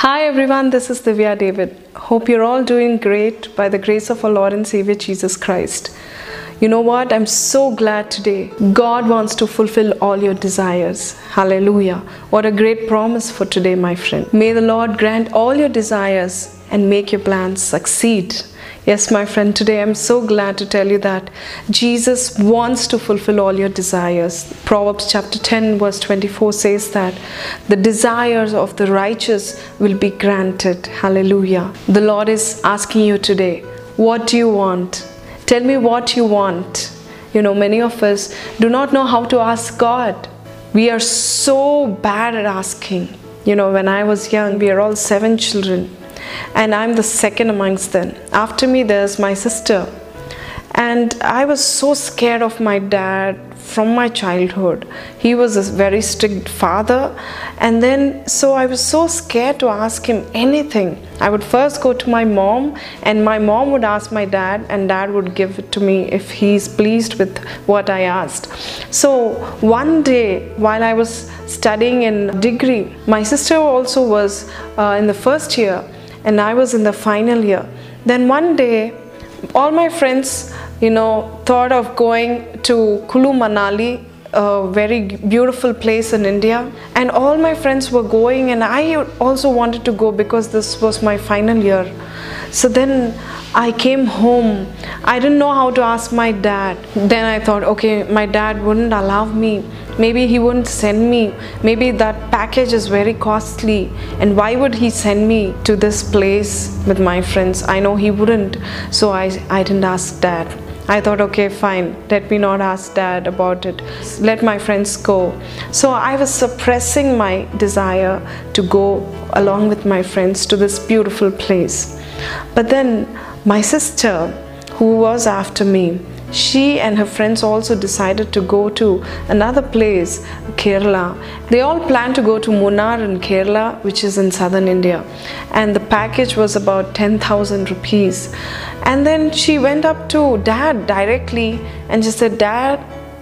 Hi everyone, this is Divya David. Hope you're all doing great by the grace of our Lord and Savior Jesus Christ. You know what? I'm so glad today. God wants to fulfill all your desires. Hallelujah. What a great promise for today, my friend. May the Lord grant all your desires and make your plans succeed. Yes, my friend, today I'm so glad to tell you that Jesus wants to fulfill all your desires. Proverbs chapter 10, verse 24 says that the desires of the righteous will be granted. Hallelujah. The Lord is asking you today, what do you want? Tell me what you want. You know, many of us do not know how to ask God. We are so bad at asking. You know, when I was young, we are all seven children and I'm the second amongst them. After me, there's my sister. And I was so scared of my dad from my childhood. He was a very strict father, and then so I was so scared to ask him anything. I would first go to my mom, and my mom would ask my dad, and dad would give it to me if he's pleased with what I asked. So one day, while I was studying in degree, my sister also was uh, in the first year and I was in the final year. Then one day, all my friends, you know, thought of going to Kulu Manali, a very beautiful place in India, and all my friends were going, and I also wanted to go because this was my final year. So then I came home. I didn't know how to ask my dad. Then I thought, okay, my dad wouldn't allow me maybe he wouldn't send me maybe that package is very costly and why would he send me to this place with my friends i know he wouldn't so i i didn't ask dad I thought, okay, fine, let me not ask dad about it. Let my friends go. So I was suppressing my desire to go along with my friends to this beautiful place. But then my sister, who was after me, she and her friends also decided to go to another place, Kerala. They all planned to go to Munnar in Kerala, which is in southern India, and the package was about 10,000 rupees. And then she went up to dad directly and she said, Dad,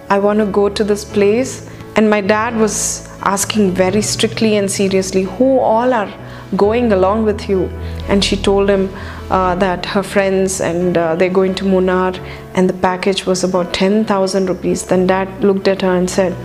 I want to go to this place. And my dad was asking very strictly and seriously, Who all are going along with you? And she told him, uh, that her friends and uh, they're going to Munnar and the package was about 10,000 rupees. Then dad looked at her and said,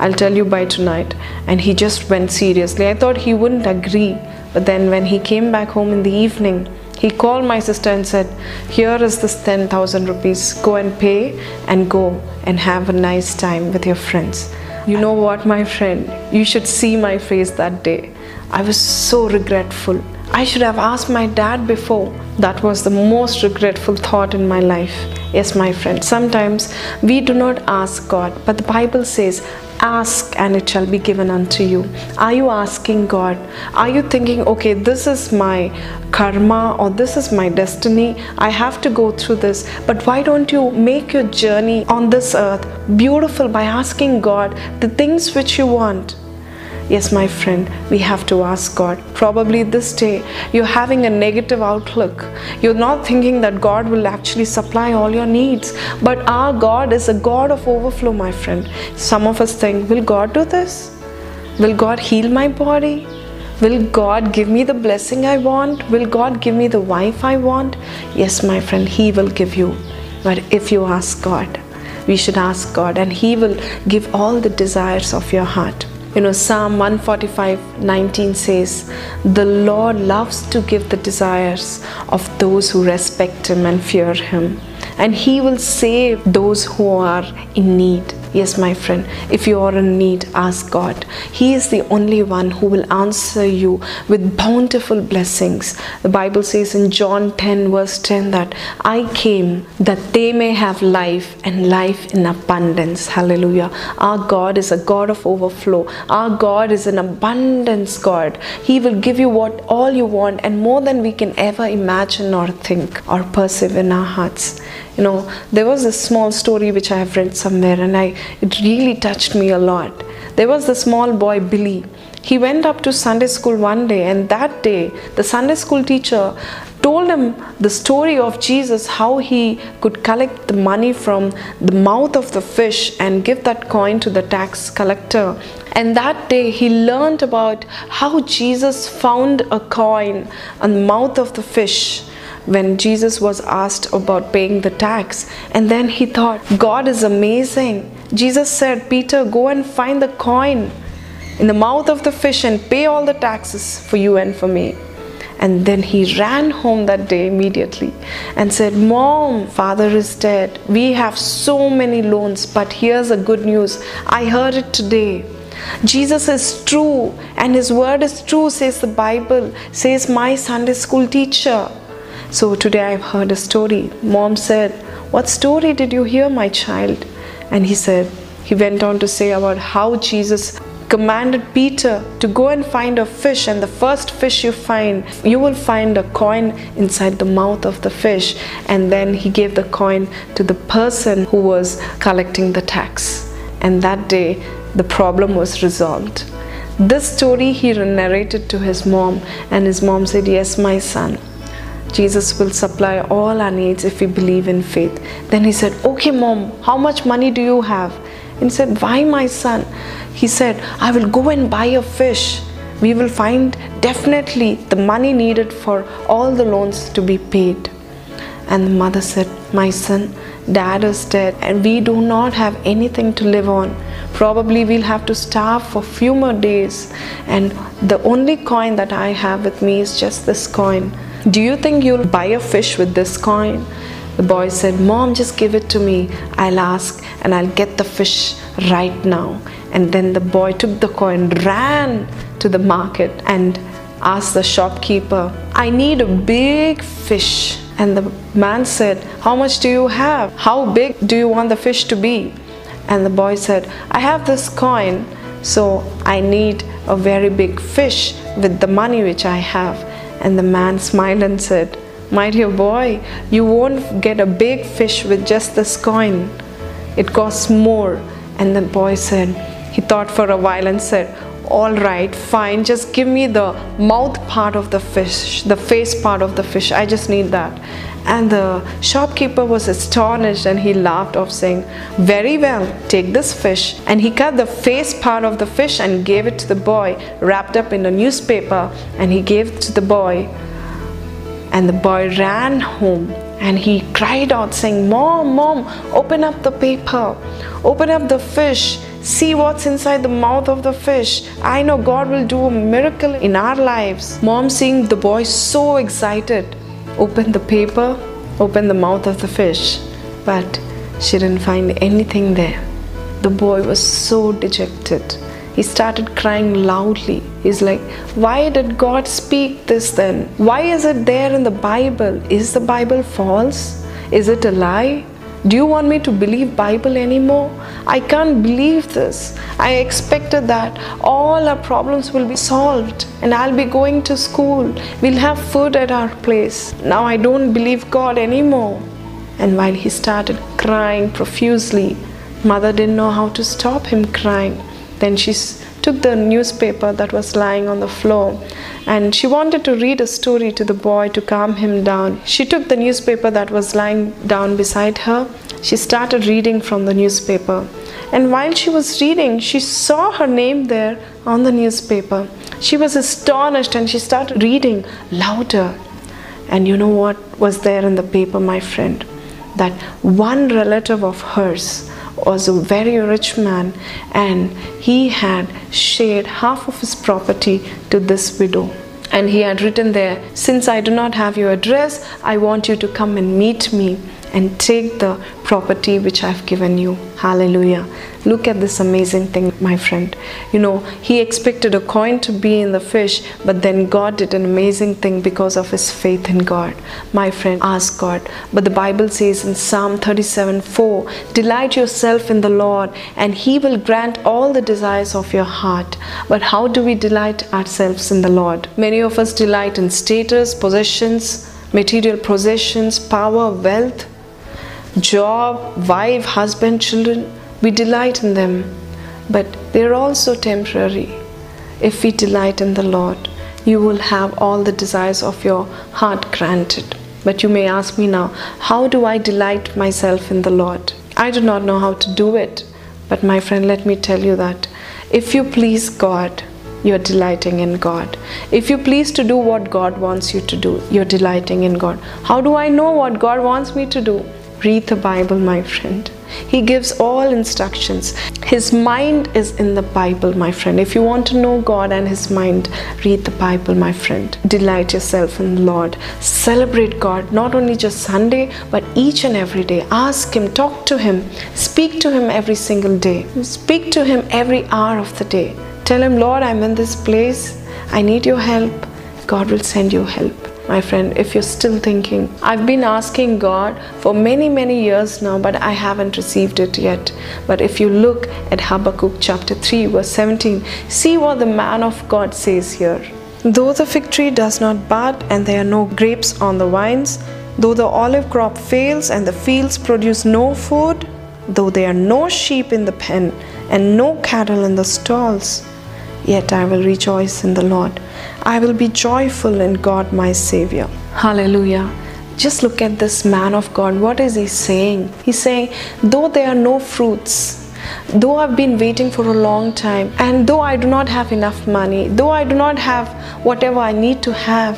I'll tell you by tonight. And he just went seriously. I thought he wouldn't agree. But then when he came back home in the evening, he called my sister and said, Here is this 10,000 rupees. Go and pay and go and have a nice time with your friends. You know what, my friend? You should see my face that day. I was so regretful. I should have asked my dad before. That was the most regretful thought in my life. Yes, my friend, sometimes we do not ask God, but the Bible says, Ask and it shall be given unto you. Are you asking God? Are you thinking, okay, this is my karma or this is my destiny? I have to go through this. But why don't you make your journey on this earth beautiful by asking God the things which you want? Yes, my friend, we have to ask God. Probably this day you're having a negative outlook. You're not thinking that God will actually supply all your needs. But our God is a God of overflow, my friend. Some of us think, will God do this? Will God heal my body? Will God give me the blessing I want? Will God give me the wife I want? Yes, my friend, He will give you. But if you ask God, we should ask God, and He will give all the desires of your heart. You know, Psalm 145 19 says, The Lord loves to give the desires of those who respect Him and fear Him, and He will save those who are in need. Yes, my friend, if you are in need, ask God. He is the only one who will answer you with bountiful blessings. The Bible says in John 10, verse 10, that I came that they may have life and life in abundance. Hallelujah. Our God is a God of overflow. Our God is an abundance God. He will give you what all you want and more than we can ever imagine or think or perceive in our hearts you know there was a small story which i have read somewhere and i it really touched me a lot. There was the small boy billy. He went up to sunday school one day and that day the sunday school teacher told him the story of Jesus, how he could collect the money from the mouth of the fish and give that coin to the tax collector. And that day he learned about how Jesus found a coin on the mouth of the fish when Jesus was asked about paying the tax. And then he thought, God is amazing. Jesus said, Peter, go and find the coin in the mouth of the fish and pay all the taxes for you and for me. And then he ran home that day immediately and said, Mom, father is dead. We have so many loans, but here's a good news. I heard it today. Jesus is true and his word is true, says the Bible, says my Sunday school teacher. So today I've heard a story. Mom said, What story did you hear, my child? And he said, He went on to say about how Jesus commanded Peter to go and find a fish, and the first fish you find, you will find a coin inside the mouth of the fish. And then he gave the coin to the person who was collecting the tax. And that day, the problem was resolved. This story he narrated to his mom, and his mom said, Yes, my son. Jesus will supply all our needs if we believe in faith. Then he said, Okay, mom, how much money do you have? And he said, Why, my son? He said, I will go and buy a fish. We will find definitely the money needed for all the loans to be paid. And the mother said, My son, dad is dead, and we do not have anything to live on. Probably we'll have to starve for few more days, and the only coin that I have with me is just this coin. Do you think you'll buy a fish with this coin? The boy said, Mom, just give it to me. I'll ask and I'll get the fish right now. And then the boy took the coin, ran to the market, and asked the shopkeeper, I need a big fish. And the man said, How much do you have? How big do you want the fish to be? And the boy said, I have this coin, so I need a very big fish with the money which I have. And the man smiled and said, My dear boy, you won't get a big fish with just this coin. It costs more. And the boy said, He thought for a while and said, All right, fine, just give me the mouth part of the fish, the face part of the fish. I just need that. And the shopkeeper was astonished and he laughed off, saying, Very well, take this fish. And he cut the face part of the fish and gave it to the boy, wrapped up in a newspaper, and he gave it to the boy. And the boy ran home and he cried out, saying, Mom, Mom, open up the paper, open up the fish, see what's inside the mouth of the fish. I know God will do a miracle in our lives. Mom, seeing the boy so excited, opened the paper, opened the mouth of the fish, but she didn't find anything there. The boy was so dejected. He started crying loudly. He's like, Why did God speak this then? Why is it there in the Bible? Is the Bible false? Is it a lie? Do you want me to believe Bible anymore? I can't believe this. I expected that all our problems will be solved and I'll be going to school. We'll have food at our place. Now I don't believe God anymore. And while he started crying profusely, mother didn't know how to stop him crying. Then she took the newspaper that was lying on the floor and she wanted to read a story to the boy to calm him down. She took the newspaper that was lying down beside her. She started reading from the newspaper. And while she was reading, she saw her name there on the newspaper. She was astonished and she started reading louder. And you know what was there in the paper, my friend? That one relative of hers was a very rich man and he had shared half of his property to this widow. And he had written there, Since I do not have your address, I want you to come and meet me and take the property which I've given you. Hallelujah. Look at this amazing thing, my friend. You know, he expected a coin to be in the fish, but then God did an amazing thing because of his faith in God. My friend, ask God. But the Bible says in Psalm 37 4, Delight yourself in the Lord, and he will grant all the desires of your heart. But how do we delight ourselves in the Lord? Many of us delight in status, possessions, material possessions, power, wealth job, wife, husband, children, we delight in them, but they are also temporary. If we delight in the Lord, you will have all the desires of your heart granted. But you may ask me now, how do I delight myself in the Lord? I do not know how to do it. But my friend, let me tell you that if you please God, you're delighting in God. If you please to do what God wants you to do, you're delighting in God. How do I know what God wants me to do? Read the Bible, my friend. He gives all instructions. His mind is in the Bible, my friend. If you want to know God and His mind, read the Bible, my friend. Delight yourself in the Lord. Celebrate God, not only just Sunday, but each and every day. Ask Him, talk to Him, speak to Him every single day. Speak to Him every hour of the day. Tell Him, Lord, I'm in this place. I need your help. God will send you help my friend, if you're still thinking, I've been asking God for many, many years now, but I haven't received it yet. But if you look at Habakkuk chapter 3, verse 17, see what the man of God says here. Though the fig tree does not bud and there are no grapes on the vines, though the olive crop fails and the fields produce no food, though there are no sheep in the pen and no cattle in the stalls, yet I will rejoice in the Lord. I will be joyful in God my Savior. Hallelujah. Just look at this man of God. What is he saying? He's saying, though there are no fruits, though I've been waiting for a long time, and though I do not have enough money, though I do not have whatever I need to have,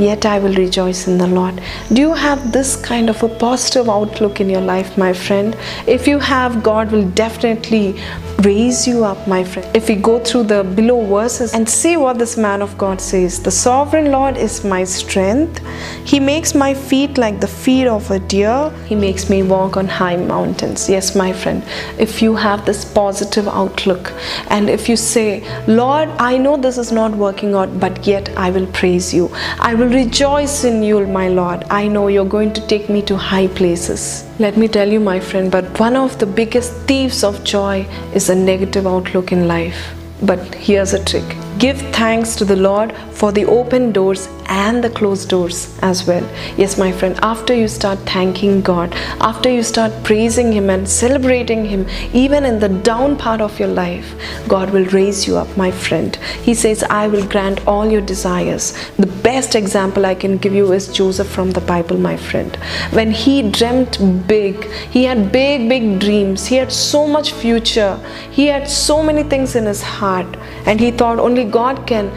yet I will rejoice in the Lord. Do you have this kind of a positive outlook in your life, my friend? If you have, God will definitely raise you up, my friend. If we go through the below verses and see what this man of God says The sovereign Lord is my strength. He makes my feet like the feet of a deer. He makes me walk on high mountains. Yes, my friend. If you have this positive outlook and if you say, Lord, I know this is not working out, but yet I will praise you. I will rejoice in you, my Lord. I know you're going to take me to high places. Let me tell you, my friend, but one of the biggest thieves of joy is a negative outlook in life. But here's a trick give thanks to the Lord for the open doors and the closed doors as well. Yes, my friend, after you start thanking God, after you start praising Him and celebrating Him, even in the down part of your life, God will raise you up, my friend. He says, I will grant all your desires. The best example I can give you is Joseph from the Bible, my friend. When he dreamt big, he had big, big dreams, he had so much future, he had so many things in his heart, and he thought only God can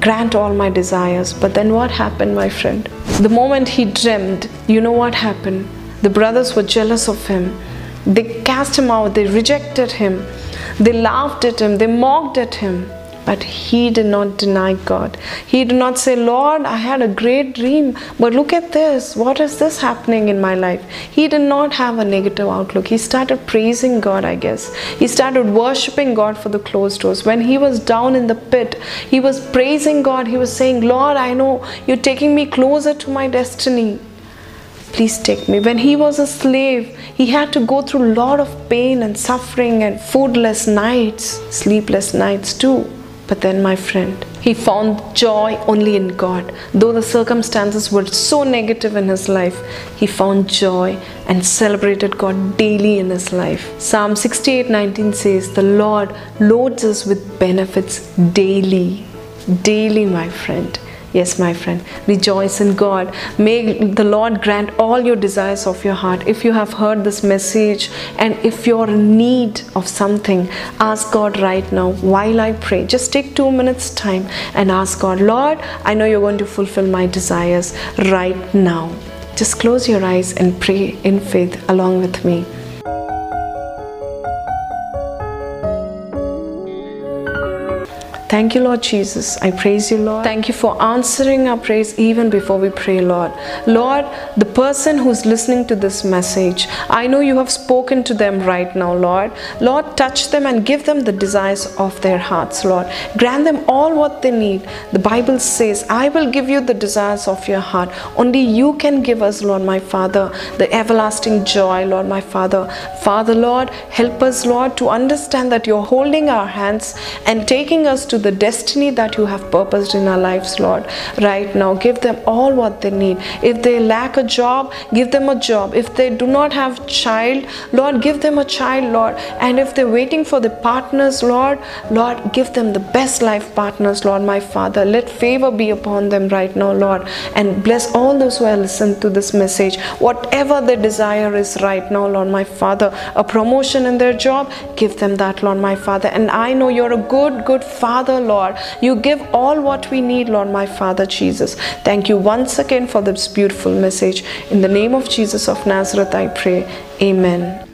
grant all my desires. But then what happened, my friend? The moment he dreamed, you know what happened? The brothers were jealous of him. They cast him out, they rejected him, they laughed at him, they mocked at him. But he did not deny God. He did not say, Lord, I had a great dream, but look at this. What is this happening in my life? He did not have a negative outlook. He started praising God, I guess. He started worshiping God for the closed doors. When he was down in the pit, he was praising God. He was saying, Lord, I know you're taking me closer to my destiny please take me when he was a slave he had to go through a lot of pain and suffering and foodless nights sleepless nights too but then, my friend, he found joy only in God. Though the circumstances were so negative in his life, he found joy and celebrated God daily in his life. Psalm 68 19 says, The Lord loads us with benefits daily. Daily, my friend. Yes, my friend, rejoice in God. May the Lord grant all your desires of your heart. If you have heard this message and if you're in need of something, ask God right now while I pray. Just take two minutes' time and ask God, Lord, I know you're going to fulfill my desires right now. Just close your eyes and pray in faith along with me. Thank you, Lord Jesus. I praise you, Lord. Thank you for answering our praise even before we pray, Lord. Lord, the person who's listening to this message, I know you have spoken to them right now, Lord. Lord, touch them and give them the desires of their hearts, Lord. Grant them all what they need. The Bible says, I will give you the desires of your heart. Only you can give us, Lord, my Father, the everlasting joy, Lord, my Father. Father, Lord, help us, Lord, to understand that you're holding our hands and taking us to to the destiny that you have purposed in our lives, Lord. Right now, give them all what they need. If they lack a job, give them a job. If they do not have child, Lord, give them a child, Lord. And if they're waiting for the partners, Lord, Lord, give them the best life partners, Lord, my Father. Let favor be upon them right now, Lord. And bless all those who have listened to this message. Whatever their desire is right now, Lord, my Father, a promotion in their job, give them that, Lord, my Father. And I know you're a good, good Father, Lord. You give all what we need, Lord, my Father, Jesus. Thank you once again for this beautiful message. In the name of Jesus of Nazareth, I pray. Amen.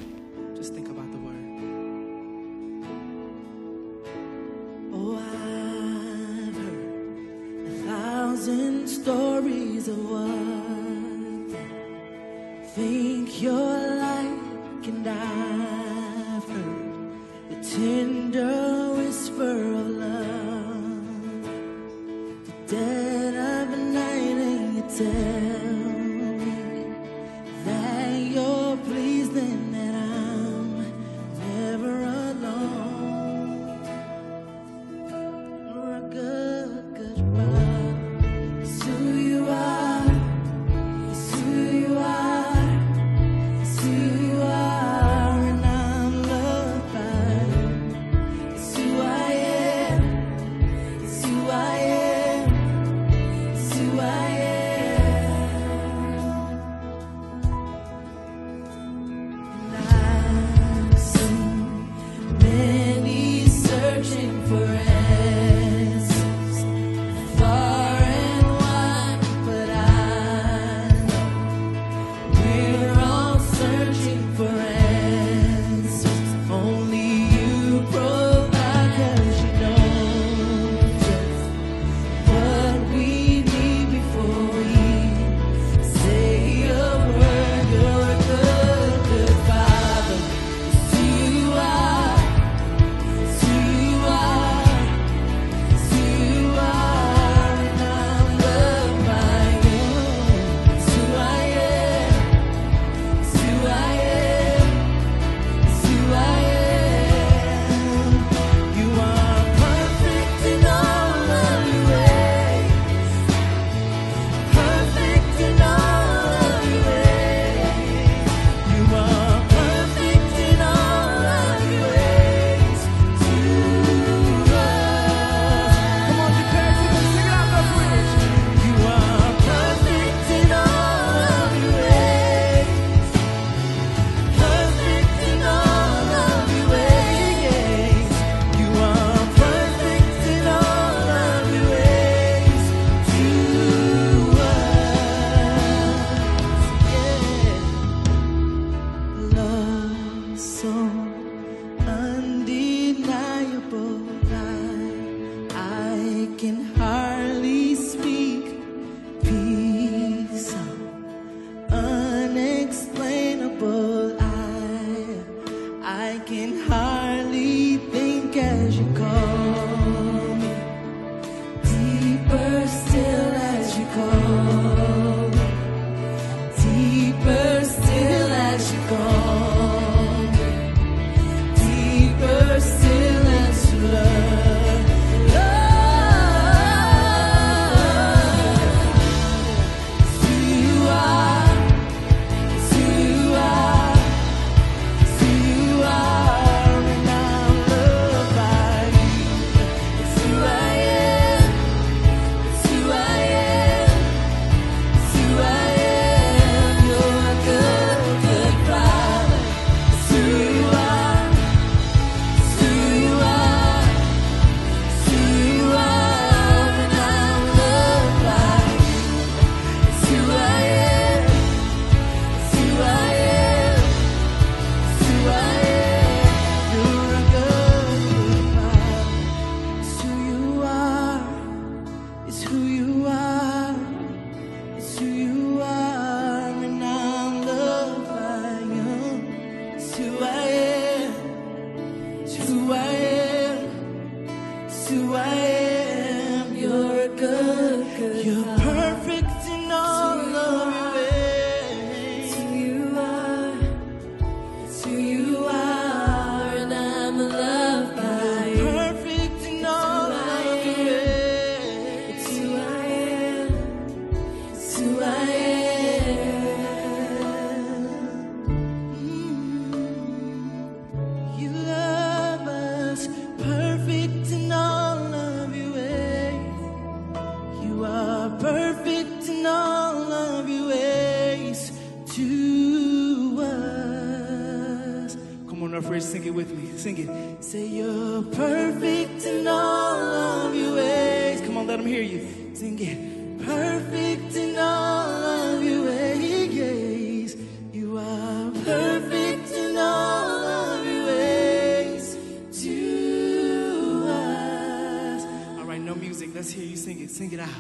Let's hear you sing it. Sing it out.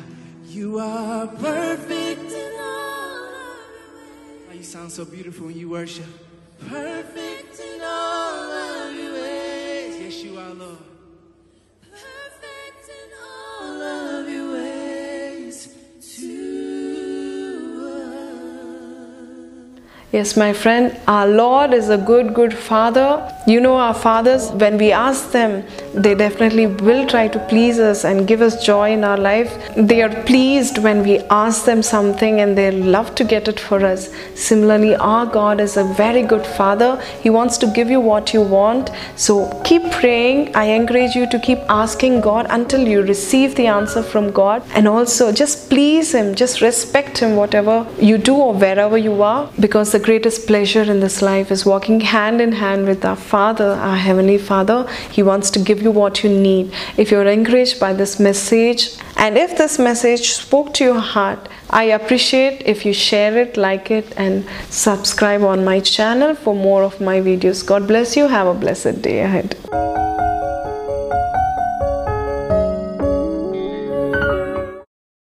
You are perfect in all of your ways. Oh, you sound so beautiful when you worship. Perfect in all of your ways. Yes, you are, Lord. Perfect in all of your ways to us. Yes, my friend, our Lord is a good, good Father. You know, our fathers, when we ask them, they definitely will try to please us and give us joy in our life. They are pleased when we ask them something and they love to get it for us. Similarly, our God is a very good Father. He wants to give you what you want. So keep praying. I encourage you to keep asking God until you receive the answer from God. And also, just please Him, just respect Him, whatever you do or wherever you are, because the greatest pleasure in this life is walking hand in hand with our Father, our Heavenly Father. He wants to you what you need. If you're encouraged by this message, and if this message spoke to your heart, I appreciate if you share it, like it, and subscribe on my channel for more of my videos. God bless you. Have a blessed day ahead.